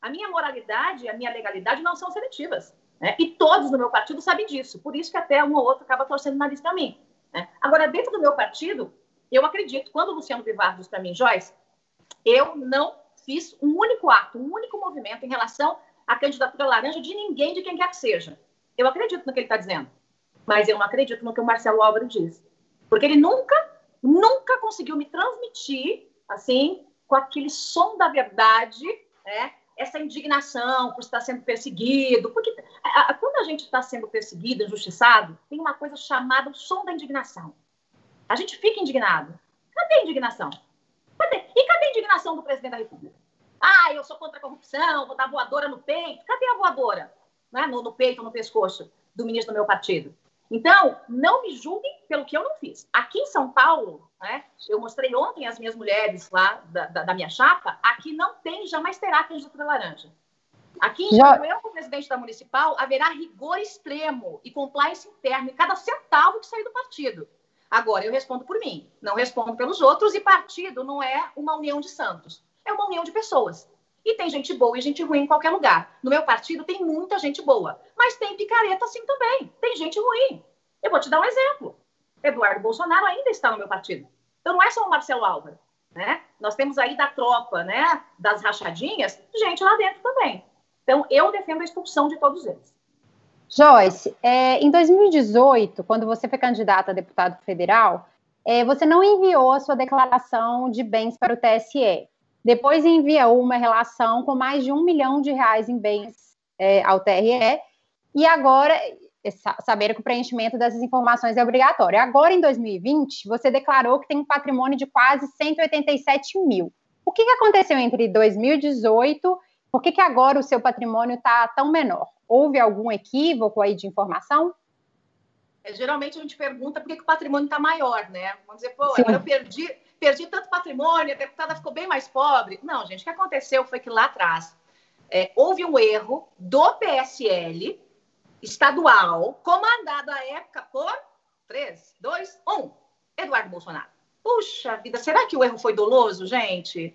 A minha moralidade a minha legalidade não são seletivas. Né? E todos no meu partido sabem disso. Por isso que até um ou outro acaba torcendo o nariz para mim. Né? Agora, dentro do meu partido, eu acredito, quando o Luciano Bivar diz para mim, Joyce, eu não fiz um único ato, um único movimento em relação à candidatura laranja de ninguém, de quem quer que seja. Eu acredito no que ele está dizendo. Mas eu não acredito no que o Marcelo Álvaro diz. Porque ele nunca, nunca conseguiu me transmitir, assim, com aquele som da verdade, né? essa indignação por estar sendo perseguido. Porque quando a gente está sendo perseguido, injustiçado, tem uma coisa chamada o som da indignação. A gente fica indignado. Cadê a indignação? Cadê? E cadê a indignação do presidente da República? Ah, eu sou contra a corrupção, vou dar voadora no peito. Cadê a voadora? Né? No, no peito, no pescoço do ministro do meu partido. Então, não me julguem pelo que eu não fiz. Aqui em São Paulo, né, eu mostrei ontem as minhas mulheres lá da, da, da minha chapa, aqui não tem, jamais terá candidatura laranja. Aqui, Já... eu, como presidente da municipal, haverá rigor extremo e compliance interno em cada centavo que sair do partido. Agora, eu respondo por mim, não respondo pelos outros, e partido não é uma união de santos, é uma união de pessoas. E tem gente boa e gente ruim em qualquer lugar. No meu partido tem muita gente boa, mas tem picareta assim também. Tem gente ruim. Eu vou te dar um exemplo. Eduardo Bolsonaro ainda está no meu partido. Então não é só o Marcelo Álvaro, né? Nós temos aí da tropa, né, das rachadinhas, gente lá dentro também. Então eu defendo a expulsão de todos eles. Joyce, é, em 2018, quando você foi candidata a deputado federal, é, você não enviou a sua declaração de bens para o TSE. Depois enviou uma relação com mais de um milhão de reais em bens é, ao TRE. E agora, é, saber que o preenchimento dessas informações é obrigatório. Agora, em 2020, você declarou que tem um patrimônio de quase 187 mil. O que, que aconteceu entre 2018? Por que, que agora o seu patrimônio está tão menor? Houve algum equívoco aí de informação? É, geralmente a gente pergunta por que, que o patrimônio está maior, né? Vamos dizer, pô, agora eu perdi, perdi tanto patrimônio, a deputada ficou bem mais pobre. Não, gente, o que aconteceu foi que lá atrás é, houve um erro do PSL estadual, comandado à época por 3, 2, 1, Eduardo Bolsonaro. Puxa vida, será que o erro foi doloso, gente?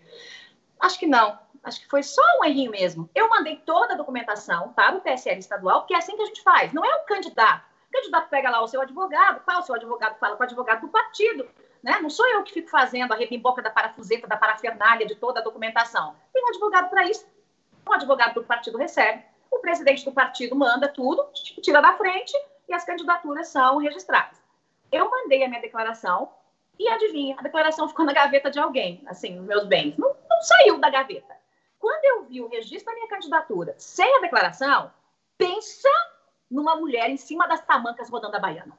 Acho que não. Acho que foi só um errinho mesmo. Eu mandei toda a documentação para o PSL estadual, porque é assim que a gente faz. Não é o candidato. O candidato pega lá o seu advogado, qual o seu advogado fala com o advogado do partido. Né? Não sou eu que fico fazendo a rebimboca da parafuseta, da parafernália, de toda a documentação. Tem um advogado para isso. O advogado do partido recebe, o presidente do partido manda tudo, tira da frente e as candidaturas são registradas. Eu mandei a minha declaração e adivinha, a declaração ficou na gaveta de alguém, assim, meus bens. Não, não saiu da gaveta. Quando eu vi o registro da minha candidatura sem a declaração, pensa numa mulher em cima das tamancas rodando a baiana.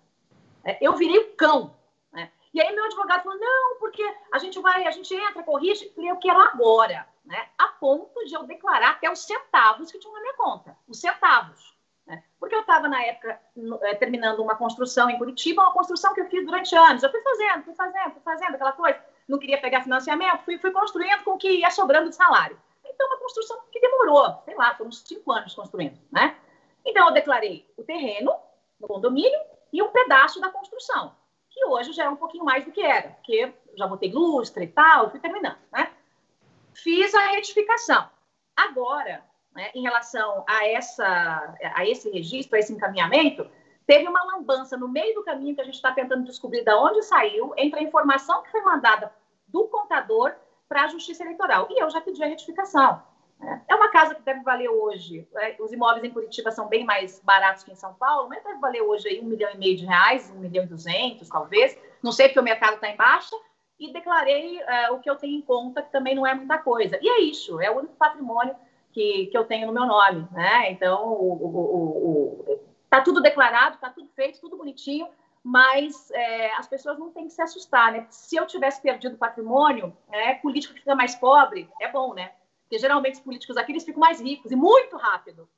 É, eu virei o cão. Né? E aí meu advogado falou, não, porque a gente vai, a gente entra, corrige. Eu falei, eu quero agora né, a ponto de eu declarar até os centavos que tinham na minha conta. Os centavos. Né? Porque eu estava, na época, é, terminando uma construção em Curitiba, uma construção que eu fiz durante anos. Eu fui fazendo, fui fazendo, fui fazendo aquela coisa. Não queria pegar financiamento, fui, fui construindo com o que ia sobrando de salário. Então, uma construção que demorou, sei lá, foram uns cinco anos construindo, né? Então, eu declarei o terreno no condomínio e um pedaço da construção, que hoje já é um pouquinho mais do que era, porque já botei lustre e tal, fui terminando, né? Fiz a retificação. Agora, né, em relação a, essa, a esse registro, a esse encaminhamento, teve uma lambança no meio do caminho que a gente está tentando descobrir de onde saiu, entre a informação que foi mandada do contador para a Justiça Eleitoral. E eu já pedi a retificação. Né. É uma casa que deve valer hoje, né, os imóveis em Curitiba são bem mais baratos que em São Paulo, mas deve valer hoje aí um milhão e meio de reais, um milhão e duzentos, talvez. Não sei porque o mercado está em baixa. E declarei uh, o que eu tenho em conta, que também não é muita coisa. E é isso, é o único patrimônio que, que eu tenho no meu nome, né? Então, o, o, o, tá tudo declarado, tá tudo feito, tudo bonitinho, mas é, as pessoas não têm que se assustar, né? Se eu tivesse perdido patrimônio, é, político que fica mais pobre, é bom, né? Porque geralmente os políticos aqui eles ficam mais ricos e muito rápido.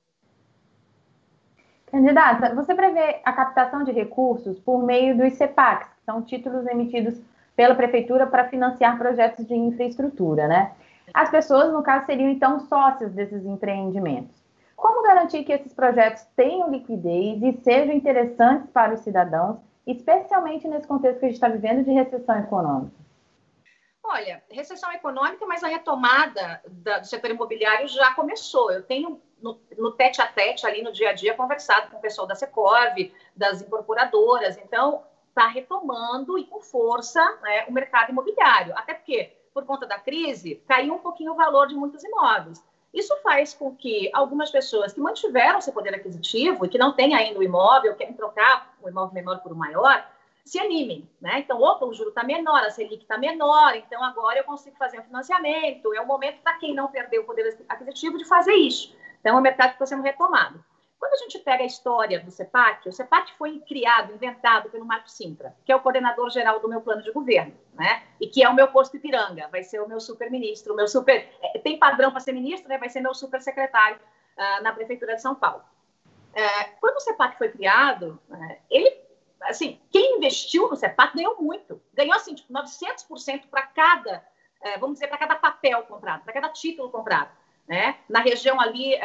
Candidata, você prevê a captação de recursos por meio dos CEPACs, que são títulos emitidos pela prefeitura para financiar projetos de infraestrutura, né? As pessoas, no caso, seriam então sócias desses empreendimentos. Como garantir que esses projetos tenham liquidez e sejam interessantes para os cidadãos, especialmente nesse contexto que a gente está vivendo de recessão econômica? Olha, recessão econômica, mas a retomada da, do setor imobiliário já começou. Eu tenho no, no tete a tete, ali no dia a dia, conversado com o pessoal da Secov, das incorporadoras. Então, está retomando e com força né, o mercado imobiliário. Até porque por conta da crise, caiu um pouquinho o valor de muitos imóveis. Isso faz com que algumas pessoas que mantiveram seu poder aquisitivo e que não têm ainda o imóvel, querem trocar o imóvel menor por um maior, se animem, né? Então, opa, o juro está menor, a Selic está menor, então agora eu consigo fazer um financiamento. É o momento para quem não perdeu o poder aquisitivo de fazer isso. Então, o mercado está sendo retomado. Quando a gente pega a história do CEPAC, o CEPAC foi criado, inventado pelo Marco Sintra, que é o coordenador geral do meu plano de governo, né? E que é o meu posto Ipiranga, vai ser o meu super-ministro, o meu super... É, tem padrão para ser ministro, né? Vai ser meu super-secretário uh, na Prefeitura de São Paulo. Uh, quando o CEPAC foi criado, uh, ele, assim, quem investiu no CEPAC ganhou muito. Ganhou, assim, tipo, 900% para cada, vamos dizer, para cada papel comprado, para cada título comprado né? Na região ali é,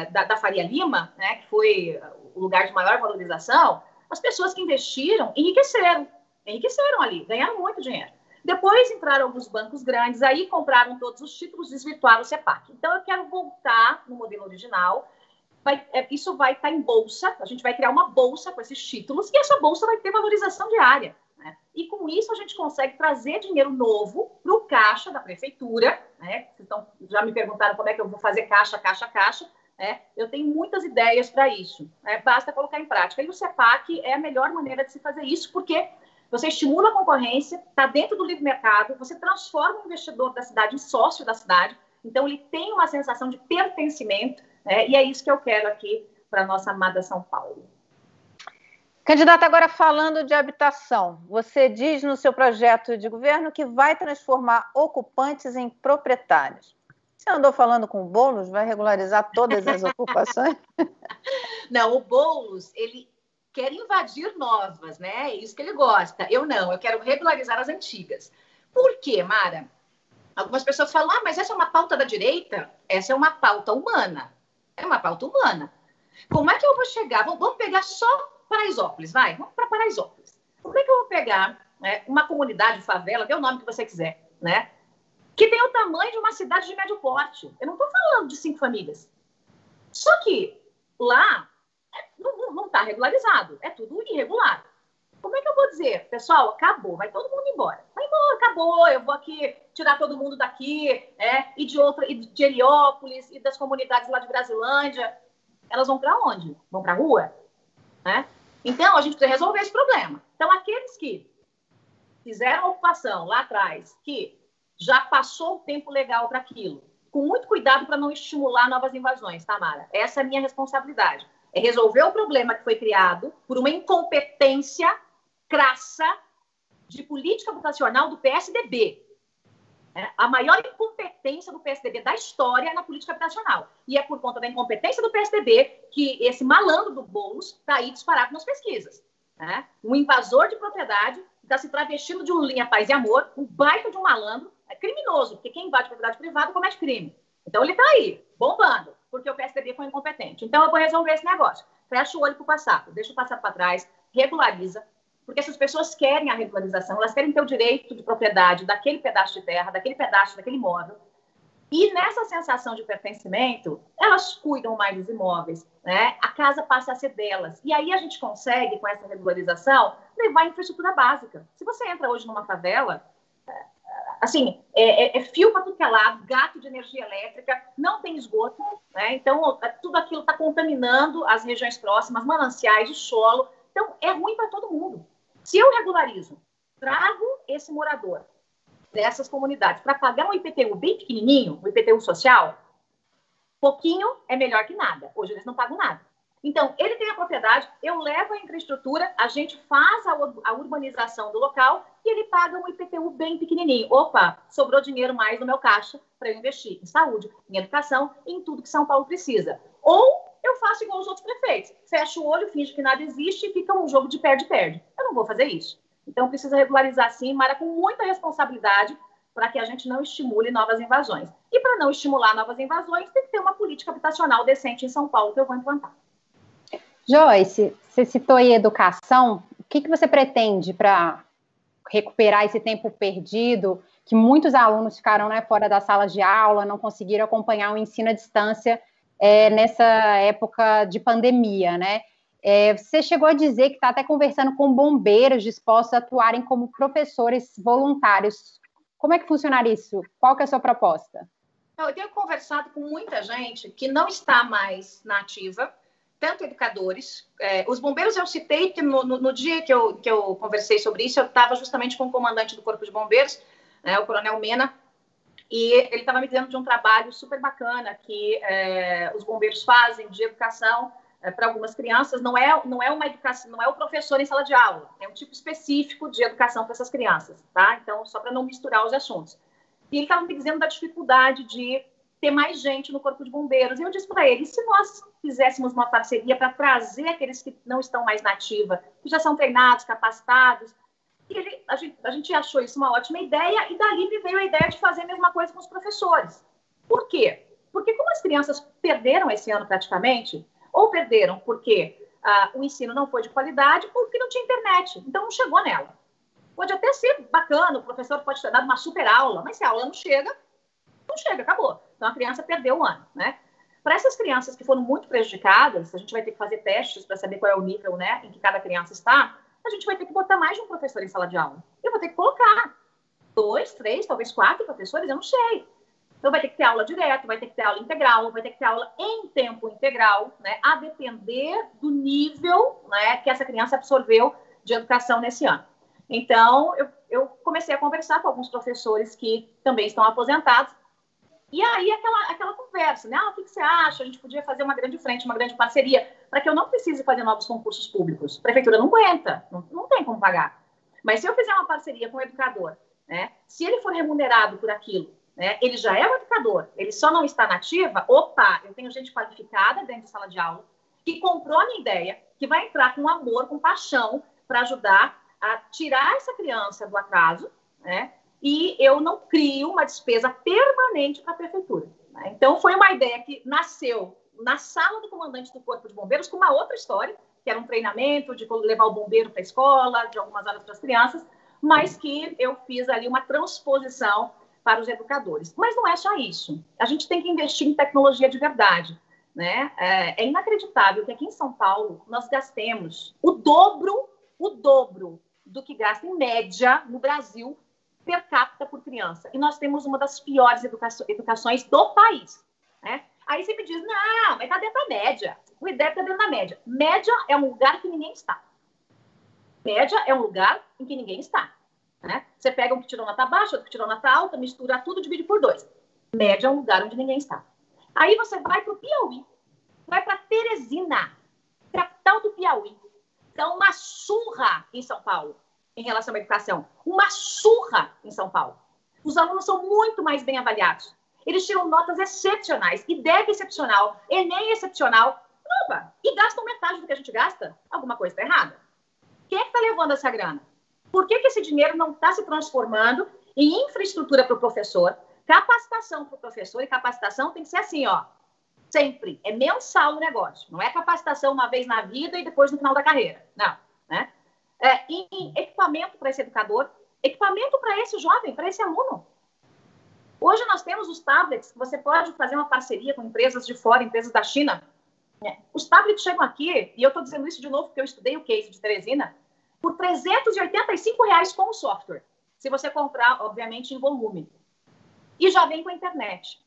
é, da, da, Faria Lima, né, que foi o lugar de maior valorização, as pessoas que investiram enriqueceram, enriqueceram ali, ganharam muito dinheiro. Depois entraram alguns bancos grandes, aí compraram todos os títulos, desvirtuaram o CEPAC. Então, eu quero voltar no modelo original. Vai, é, isso vai estar em bolsa, a gente vai criar uma bolsa com esses títulos, e essa bolsa vai ter valorização diária. Né? E com isso a gente consegue trazer dinheiro novo para o caixa da prefeitura. Né? Estão, já me perguntaram como é que eu vou fazer caixa, caixa, caixa. Né? Eu tenho muitas ideias para isso. Né? Basta colocar em prática. E o CEPAC é a melhor maneira de se fazer isso, porque você estimula a concorrência, está dentro do livre mercado, você transforma o investidor da cidade em sócio da cidade, então ele tem uma sensação de pertencimento, né? e é isso que eu quero aqui para a nossa amada São Paulo. Candidata, agora falando de habitação, você diz no seu projeto de governo que vai transformar ocupantes em proprietários. Você andou falando com o Boulos, vai regularizar todas as ocupações? <laughs> <laughs> Não, o Boulos, ele quer invadir novas, né? É isso que ele gosta. Eu não, eu quero regularizar as antigas. Por quê, Mara? Algumas pessoas falam, ah, mas essa é uma pauta da direita? Essa é uma pauta humana. É uma pauta humana. Como é que eu vou chegar? Vamos pegar só Paraisópolis, vai, vamos para Paraisópolis. Como é que eu vou pegar né, uma comunidade, favela, dê o nome que você quiser, né? Que tem o tamanho de uma cidade de médio porte. Eu não estou falando de cinco famílias. Só que lá é, não está regularizado, é tudo irregular. Como é que eu vou dizer, pessoal, acabou, vai todo mundo embora. Vai embora, acabou, eu vou aqui tirar todo mundo daqui, é, e de outra, e de Heliópolis, e das comunidades lá de Brasilândia. Elas vão para onde? Vão para a rua? Né? Então, a gente precisa resolver esse problema. Então, aqueles que fizeram a ocupação lá atrás, que já passou o tempo legal para aquilo, com muito cuidado para não estimular novas invasões, Tamara. Essa é a minha responsabilidade. É resolver o problema que foi criado por uma incompetência crassa de política habitacional do PSDB. É a maior incompetência do PSDB da história na política habitacional. E é por conta da incompetência do PSDB que esse malandro do Boulos está aí disparado nas pesquisas. Né? Um invasor de propriedade está se travestindo de um linha paz e amor, um baita de um malandro, é criminoso, porque quem invade propriedade privada comete crime. Então ele está aí, bombando, porque o PSDB foi incompetente. Então eu vou resolver esse negócio. Fecha o olho para o passado, deixa o passado para trás, regulariza, porque essas pessoas querem a regularização, elas querem ter o direito de propriedade daquele pedaço de terra, daquele pedaço, daquele imóvel. E nessa sensação de pertencimento, elas cuidam mais dos imóveis, né? A casa passa a ser delas. E aí a gente consegue, com essa regularização, levar a infraestrutura básica. Se você entra hoje numa favela, assim, é, é, é fio para tudo que é lado, gato de energia elétrica, não tem esgoto, né? Então, tudo aquilo está contaminando as regiões próximas, mananciais, o solo. Então, é ruim para todo mundo. Se eu regularizo, trago esse morador dessas comunidades para pagar um IPTU bem pequenininho, um IPTU social, pouquinho é melhor que nada. Hoje eles não pagam nada. Então, ele tem a propriedade, eu levo a infraestrutura, a gente faz a, urbanização do local e ele paga um IPTU bem pequenininho. Opa, sobrou dinheiro mais no meu caixa para eu investir em saúde, em educação, em tudo que São Paulo precisa. Ou eu faço igual os outros prefeitos. Fecho o olho, finge que nada existe e fica um jogo de perde-perde. Eu não vou fazer isso. Então, precisa regularizar sim, Mara, com muita responsabilidade para que a gente não estimule novas invasões. E para não estimular novas invasões, tem que ter uma política habitacional decente em São Paulo que eu vou implantar. Joyce, você citou aí educação. O que, que você pretende para recuperar esse tempo perdido, que muitos alunos ficaram né, fora da sala de aula, não conseguiram acompanhar o ensino à distância é, nessa época de pandemia, né? É, você chegou a dizer que está até conversando com bombeiros dispostos a atuarem como professores voluntários. Como é que funcionaria isso? Qual que é a sua proposta? Eu tenho conversado com muita gente que não está mais na ativa, tanto educadores. É, os bombeiros eu citei que no, no, dia que eu, que eu conversei sobre isso, eu estava justamente com o comandante do Corpo de Bombeiros, né, o Coronel Mena, e ele estava me dizendo de um trabalho super bacana que é, os bombeiros fazem de educação é, para algumas crianças. Não é, não é uma educação, não é o professor em sala de aula, é um tipo específico de educação para essas crianças, tá? Então, só para não misturar os assuntos. E ele estava me dizendo da dificuldade de ter mais gente no corpo de bombeiros. E eu disse para ele: se nós fizéssemos uma parceria para trazer aqueles que não estão mais na ativa, que já são treinados, capacitados, e ele, a, gente, a gente achou isso uma ótima ideia, e dali me veio a ideia de fazer a mesma coisa com os professores. Por quê? Porque como as crianças perderam esse ano praticamente, ou perderam porque ah, o ensino não foi de qualidade, ou porque não tinha internet, então não chegou nela. Pode até ser bacana, o professor pode ter dado uma super aula, mas se a aula não chega, não chega, acabou. Então a criança perdeu o ano, né? Para essas crianças que foram muito prejudicadas, a gente vai ter que fazer testes para saber qual é o nível, né, em que cada criança está a gente vai ter que botar mais de um professor em sala de aula. Eu vou ter que colocar dois, três, talvez quatro professores, eu não sei. Então, vai ter que ter aula direto, vai ter que ter aula integral, vai ter que ter aula em tempo integral, né? A depender do nível né, que essa criança absorveu de educação nesse ano. Então, eu, eu comecei a conversar com alguns professores que também estão aposentados e aí, aquela, aquela conversa, né? Ah, o que, que você acha? A gente podia fazer uma grande frente, uma grande parceria, para que eu não precise fazer novos concursos públicos. A prefeitura não aguenta, não, não tem como pagar. Mas se eu fizer uma parceria com o educador, né? Se ele for remunerado por aquilo, né? Ele já é um educador, ele só não está nativa, opa, eu tenho gente qualificada dentro de sala de aula, que comprou a minha ideia, que vai entrar com amor, com paixão, para ajudar a tirar essa criança do atraso, né? E eu não crio uma despesa permanente para a prefeitura. Né? Então, foi uma ideia que nasceu na sala do comandante do Corpo de Bombeiros com uma outra história, que era um treinamento de levar o bombeiro para a escola, de algumas horas para as crianças, mas que eu fiz ali uma transposição para os educadores. Mas não é só isso. A gente tem que investir em tecnologia de verdade. Né? É, é inacreditável que aqui em São Paulo nós gastemos o dobro, o dobro do que gasta em média no Brasil per capita por criança. E nós temos uma das piores educa educações do país. Né? Aí você me diz, não, mas está dentro da média. O IDEB está dentro da média. Média é um lugar que ninguém está. Média é um lugar em que ninguém está. Né? Você pega um que tirou nota baixa, outro que tirou nota alta, mistura tudo, divide por dois. Média é um lugar onde ninguém está. Aí você vai para o Piauí, vai para Teresina, capital do Piauí. Então, uma surra em São Paulo em relação à educação. Uma surra em São Paulo. Os alunos são muito mais bem avaliados. Eles tiram notas excepcionais, deve excepcional, Enem excepcional. Opa, e gastam metade do que a gente gasta? Alguma coisa está errada. Quem é que está levando essa grana? Por que, que esse dinheiro não está se transformando em infraestrutura para o professor, capacitação para o professor, e capacitação tem que ser assim, ó, sempre. É mensal o negócio. Não é capacitação uma vez na vida e depois no final da carreira. Não. Né? É, em equipamento para esse educador, equipamento para esse jovem, para esse aluno. Hoje nós temos os tablets, você pode fazer uma parceria com empresas de fora, empresas da China. É, os tablets chegam aqui, e eu estou dizendo isso de novo porque eu estudei o case de Teresina, por 385 reais com o software. Se você comprar, obviamente, em volume. E já vem com a internet.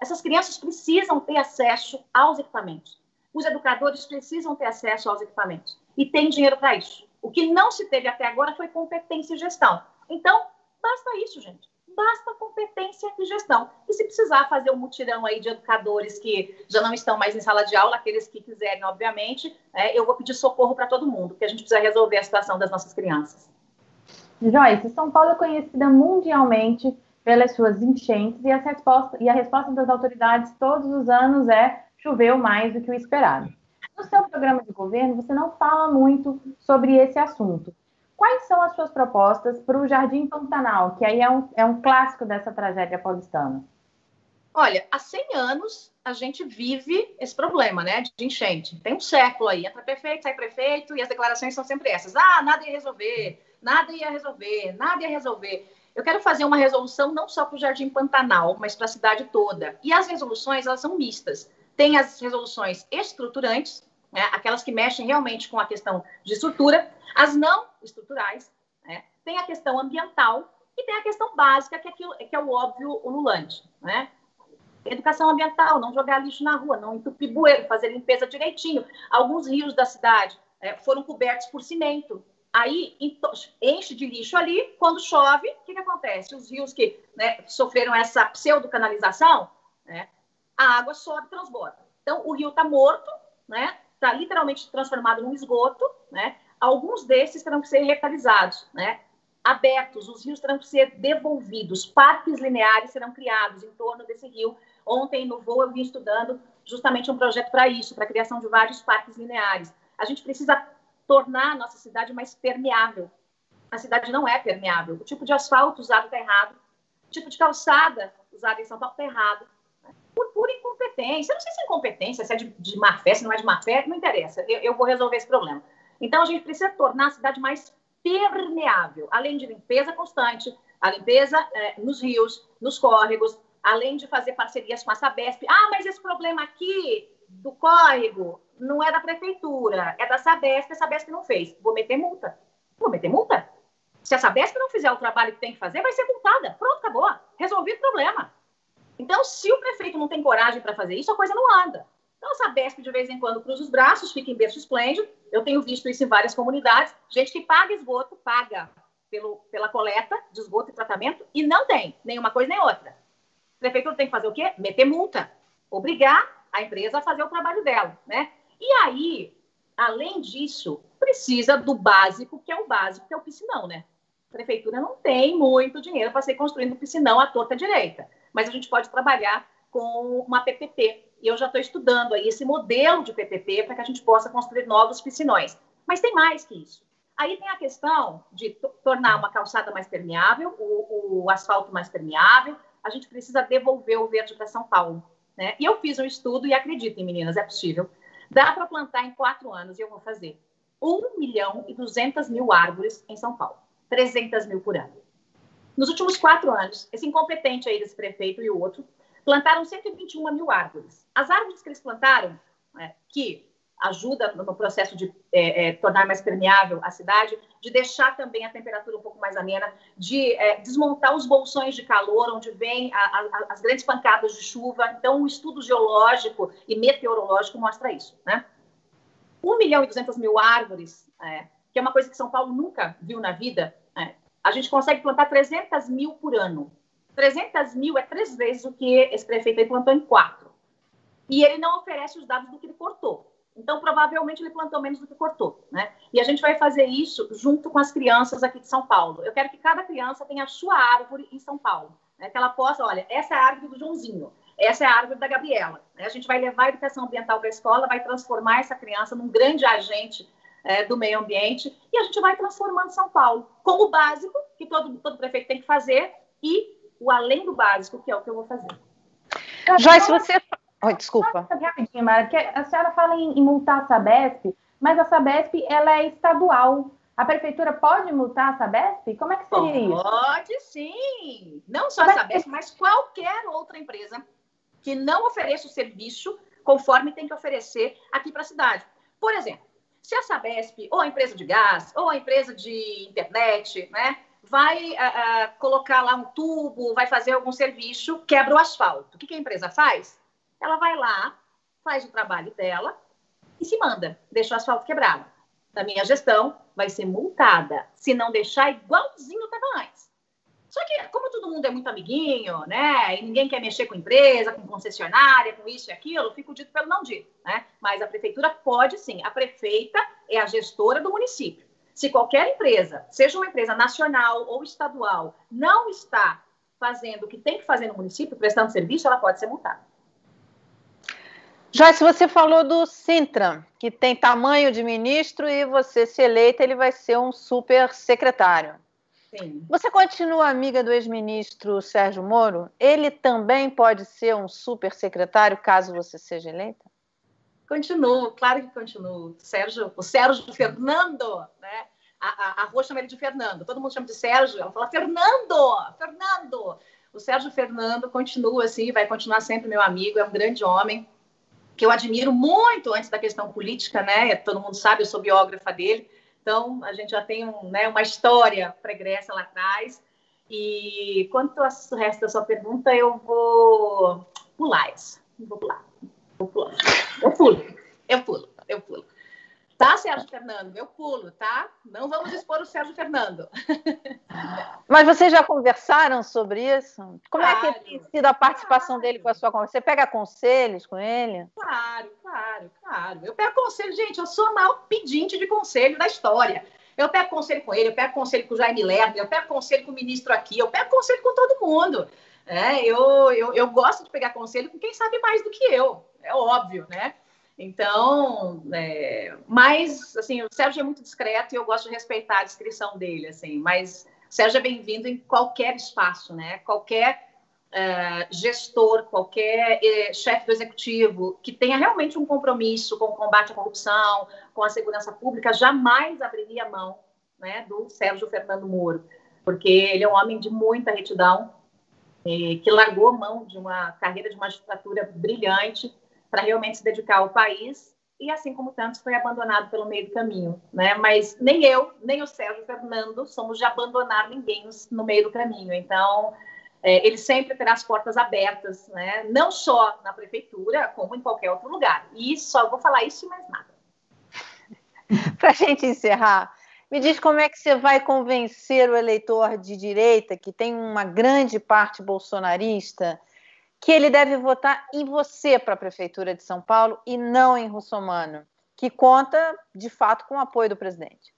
Essas crianças precisam ter acesso aos equipamentos. Os educadores precisam ter acesso aos equipamentos. E tem dinheiro para isso. O que não se teve até agora foi competência e gestão. Então, basta isso, gente. Basta competência e gestão. E se precisar fazer um mutirão aí de educadores que já não estão mais em sala de aula, aqueles que quiserem, obviamente, é, eu vou pedir socorro para todo mundo, porque a gente precisa resolver a situação das nossas crianças. Joyce, São Paulo é conhecida mundialmente pelas suas enchentes e, resposta, e a resposta das autoridades todos os anos é choveu mais do que o esperado. No seu programa de governo, você não fala muito sobre esse assunto. Quais são as suas propostas para o Jardim Pantanal, que aí é um, é um clássico dessa tragédia paulistana? Olha, há 100 anos a gente vive esse problema, né, de enchente. Tem um século aí, entra prefeito, sai prefeito, e as declarações são sempre essas. Ah, nada ia resolver, nada ia resolver, nada ia resolver. Eu quero fazer uma resolução não só para o Jardim Pantanal, mas para a cidade toda. E as resoluções, elas são mistas. Tem as resoluções estruturantes, né, aquelas que mexem realmente com a questão de estrutura, as não estruturais, né, tem a questão ambiental e tem a questão básica, que é, aquilo, que é o óbvio ululante. Né? Educação ambiental, não jogar lixo na rua, não entupir bueiro, fazer limpeza direitinho. Alguns rios da cidade é, foram cobertos por cimento. Aí enche de lixo ali, quando chove, o que, que acontece? Os rios que né, sofreram essa pseudo-canalização, né, a água sobe e transborda. Então, o rio está morto, né? Está literalmente transformado num esgoto, né? Alguns desses terão que ser localizados, né? Abertos, os rios terão que ser devolvidos, parques lineares serão criados em torno desse rio. Ontem, no voo, eu vim estudando justamente um projeto para isso, para a criação de vários parques lineares. A gente precisa tornar a nossa cidade mais permeável. A cidade não é permeável. O tipo de asfalto usado está errado. O tipo de calçada usada em São Paulo está errado por pura incompetência. Eu não sei se é incompetência, se é de, de má fé, se não é de má fé, não interessa. Eu, eu vou resolver esse problema. Então, a gente precisa tornar a cidade mais permeável, além de limpeza constante, a limpeza é, nos rios, nos córregos, além de fazer parcerias com a Sabesp. Ah, mas esse problema aqui do córrego não é da prefeitura, é da Sabesp, a Sabesp não fez. Vou meter multa. Vou meter multa. Se a Sabesp não fizer o trabalho que tem que fazer, vai ser multada. Pronto, acabou. Resolvi o problema. Então, se o prefeito não tem coragem para fazer isso, a coisa não anda. Então, a Sabesp, de vez em quando, cruza os braços, fica em berço esplêndido. Eu tenho visto isso em várias comunidades. Gente que paga esgoto, paga pelo, pela coleta de esgoto e tratamento, e não tem nenhuma coisa nem outra. O prefeito tem que fazer o quê? Meter multa. Obrigar a empresa a fazer o trabalho dela, né? E aí, além disso, precisa do básico, que é o básico, que é o piscinão, né? A prefeitura não tem muito dinheiro para ser construindo piscinão à torta direita mas a gente pode trabalhar com uma PPP. E eu já estou estudando aí esse modelo de PPP para que a gente possa construir novos piscinões. Mas tem mais que isso. Aí tem a questão de tornar uma calçada mais permeável, o, o, asfalto mais permeável. A gente precisa devolver o verde para São Paulo. Né? E eu fiz um estudo e acreditem, meninas, é possível. Dá para plantar em quatro anos e eu vou fazer 1 milhão e 200 mil árvores em São Paulo. 300 mil por ano. Nos últimos quatro anos, esse incompetente aí desse prefeito e o outro plantaram 121 mil árvores. As árvores que eles plantaram, é, que ajuda no processo de é, é, tornar mais permeável a cidade, de deixar também a temperatura um pouco mais amena, de é, desmontar os bolsões de calor, onde a, as grandes pancadas de chuva. Então, o estudo geológico e meteorológico mostra isso, né? 1 milhão e 200 mil árvores, é, que é uma coisa que São Paulo nunca viu na vida, a gente consegue plantar 300 mil por ano. 300 mil é três vezes o que esse prefeito aí plantou em quatro. E ele não oferece os dados do que ele cortou. Então, provavelmente, ele plantou menos do que cortou, né? E a gente vai fazer isso junto com as crianças aqui de São Paulo. Eu quero que cada criança tenha a sua árvore em São Paulo. Né? Que ela possa, olha, essa é a árvore do Joãozinho, essa é a árvore da Gabriela. Né? A gente vai levar a educação ambiental para a escola, vai transformar essa criança num grande agente é, do meio ambiente e a gente vai transformando São Paulo com o básico que todo, todo prefeito tem que fazer e o além do básico, que é o que eu vou fazer. Joyce, você Oi, desculpa. Rapidinho, Mara, porque a senhora fala em, em, multar a Sabesp, mas a Sabesp ela é estadual. A prefeitura pode multar a Sabesp? Como é que seria pode, isso? Pode sim. Não só a Sabesp, mas qualquer outra empresa que não ofereça o serviço conforme tem que oferecer aqui para a cidade. Por exemplo, se a Sabesp, ou a empresa de gás, ou a empresa de internet, né, vai colocar lá um tubo, vai fazer algum serviço, quebra o asfalto. O que, que a empresa faz? ela vai lá, faz o trabalho dela e se manda, deixa o asfalto quebrado. Na minha gestão, vai ser multada se não deixar igualzinho estava antes. Só que, como todo mundo é muito amiguinho, né? E ninguém quer mexer com empresa, com concessionária, com isso e aquilo, fico dito pelo não dito, né? Mas a prefeitura pode sim. A prefeita é a gestora do município. Se qualquer empresa, seja uma empresa nacional ou estadual, não está fazendo o que tem que fazer no município, prestando serviço, ela pode ser multada. Joyce, você falou do Sintra, que tem tamanho de ministro e você, se eleita, ele vai ser um super secretário. Sim. Você continua amiga do ex-ministro Sérgio Moro? Ele também pode ser um super secretário caso você seja eleita? Continuo, claro que continuo. Sérgio, o Sérgio Fernando, né? A, a, a Rua chama ele de Fernando. Todo mundo chama de Sérgio. Ela fala Fernando, Fernando. O Sérgio Fernando continua assim, vai continuar sempre meu amigo. É um grande homem que eu admiro muito antes da questão política, né? Todo mundo sabe, eu sou biógrafa dele, então a gente já tem um, né, uma história pregressa lá atrás. E quanto ao resto da sua pergunta, eu vou pular isso. Vou pular. Vou pular. Eu pulo, eu pulo, eu pulo. Tá, Sérgio Fernando? Eu pulo, tá? Não vamos expor o Sérgio Fernando. Mas vocês já conversaram sobre isso? Como claro, é que tem sido a participação claro. dele com a sua conversa? Você pega conselhos com ele? Claro, claro, claro. Eu pego conselho, gente, eu sou a maior pedinte de conselho da história. Eu pego conselho com ele, eu pego conselho com o Jaime Lerner, eu pego conselho com o ministro aqui, eu pego conselho com todo mundo. É, eu, eu, eu gosto de pegar conselho com quem sabe mais do que eu, é óbvio, né? Então, é, mas, assim, o Sérgio é muito discreto e eu gosto de respeitar a descrição dele, assim, mas Sérgio é bem-vindo em qualquer espaço, né? Qualquer é, gestor, qualquer é, chefe do executivo que tenha realmente um compromisso com o combate à corrupção, com a segurança pública, jamais abriria mão né, do Sérgio Fernando Moro, porque ele é um homem de muita retidão, que largou mão de uma carreira de magistratura brilhante, para realmente se dedicar ao país e assim como tantos foi abandonado pelo meio do caminho, né? Mas nem eu, nem o Sérgio Fernando somos de abandonar ninguém no meio do caminho. Então, é, ele sempre terá as portas abertas, né? Não só na prefeitura, como em qualquer outro lugar. E só vou falar isso e mais nada. <laughs> para a gente encerrar, me diz como é que você vai convencer o eleitor de direita, que tem uma grande parte bolsonarista, que ele deve votar em você para a Prefeitura de São Paulo e não em Russomano, que conta, de fato, com o apoio do presidente.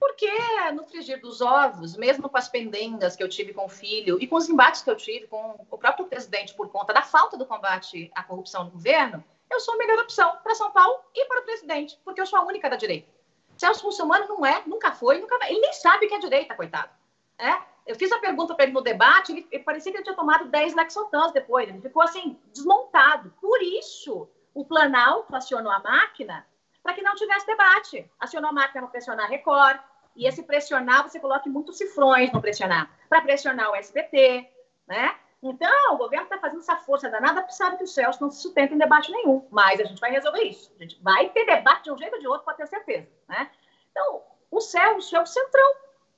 Porque no frigir dos ovos, mesmo com as pendengas que eu tive com o filho e com os embates que eu tive com o próprio presidente por conta da falta do combate à corrupção no governo, eu sou a melhor opção para São Paulo e para o presidente, porque eu sou a única da direita. Celso Russomano não é, nunca foi, nunca vai. Ele nem sabe que é direita, coitado. É? Eu fiz a pergunta para ele no debate, ele, ele, parecia que ele tinha tomado 10 Lexotans depois, ele ficou assim, desmontado. Por isso, o Planalto acionou a máquina para que não tivesse debate. Acionou a máquina para pressionar Record, e esse pressionar, você coloca muitos cifrões no pressionar, para pressionar o SBT, né? Então, o governo está fazendo essa força danada, porque sabe que o Celso não se sustenta em debate nenhum. Mas a gente vai resolver isso. A gente vai ter debate de um jeito ou de outro, pode ter certeza. Né? Então, o Celso é o centrão.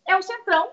É o centrão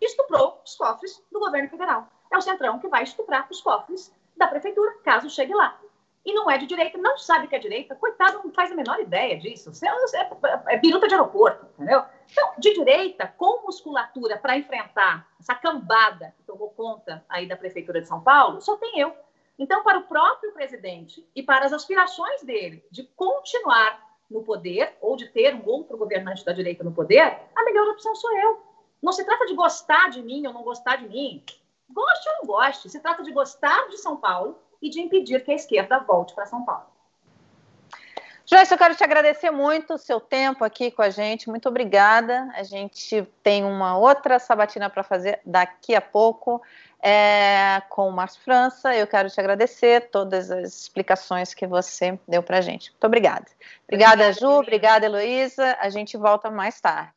estuprou os cofres do governo federal. É o Centrão que vai estuprar os cofres da prefeitura, caso chegue lá. E não é de direita, não sabe que é direita, coitado, não faz a menor ideia disso. É, é, é biruta de aeroporto, entendeu? Então, de direita, com musculatura para enfrentar essa cambada que tomou conta aí da prefeitura de São Paulo, só tem eu. Então, para o próprio presidente e para as aspirações dele de continuar no poder ou de ter um outro governante da direita no poder, a melhor opção sou eu. Não se trata de gostar de mim ou não gostar de mim. Goste ou não goste. Se trata de gostar de São Paulo e de impedir que a esquerda volte para São Paulo. Joyce, eu quero te agradecer muito o seu tempo aqui com a gente. Muito obrigada. A gente tem uma outra sabatina para fazer daqui a pouco é, com o Márcio França. Eu quero te agradecer todas as explicações que você deu para a gente. Muito obrigada. Obrigada, Ju. Obrigada, Heloísa. A gente volta mais tarde.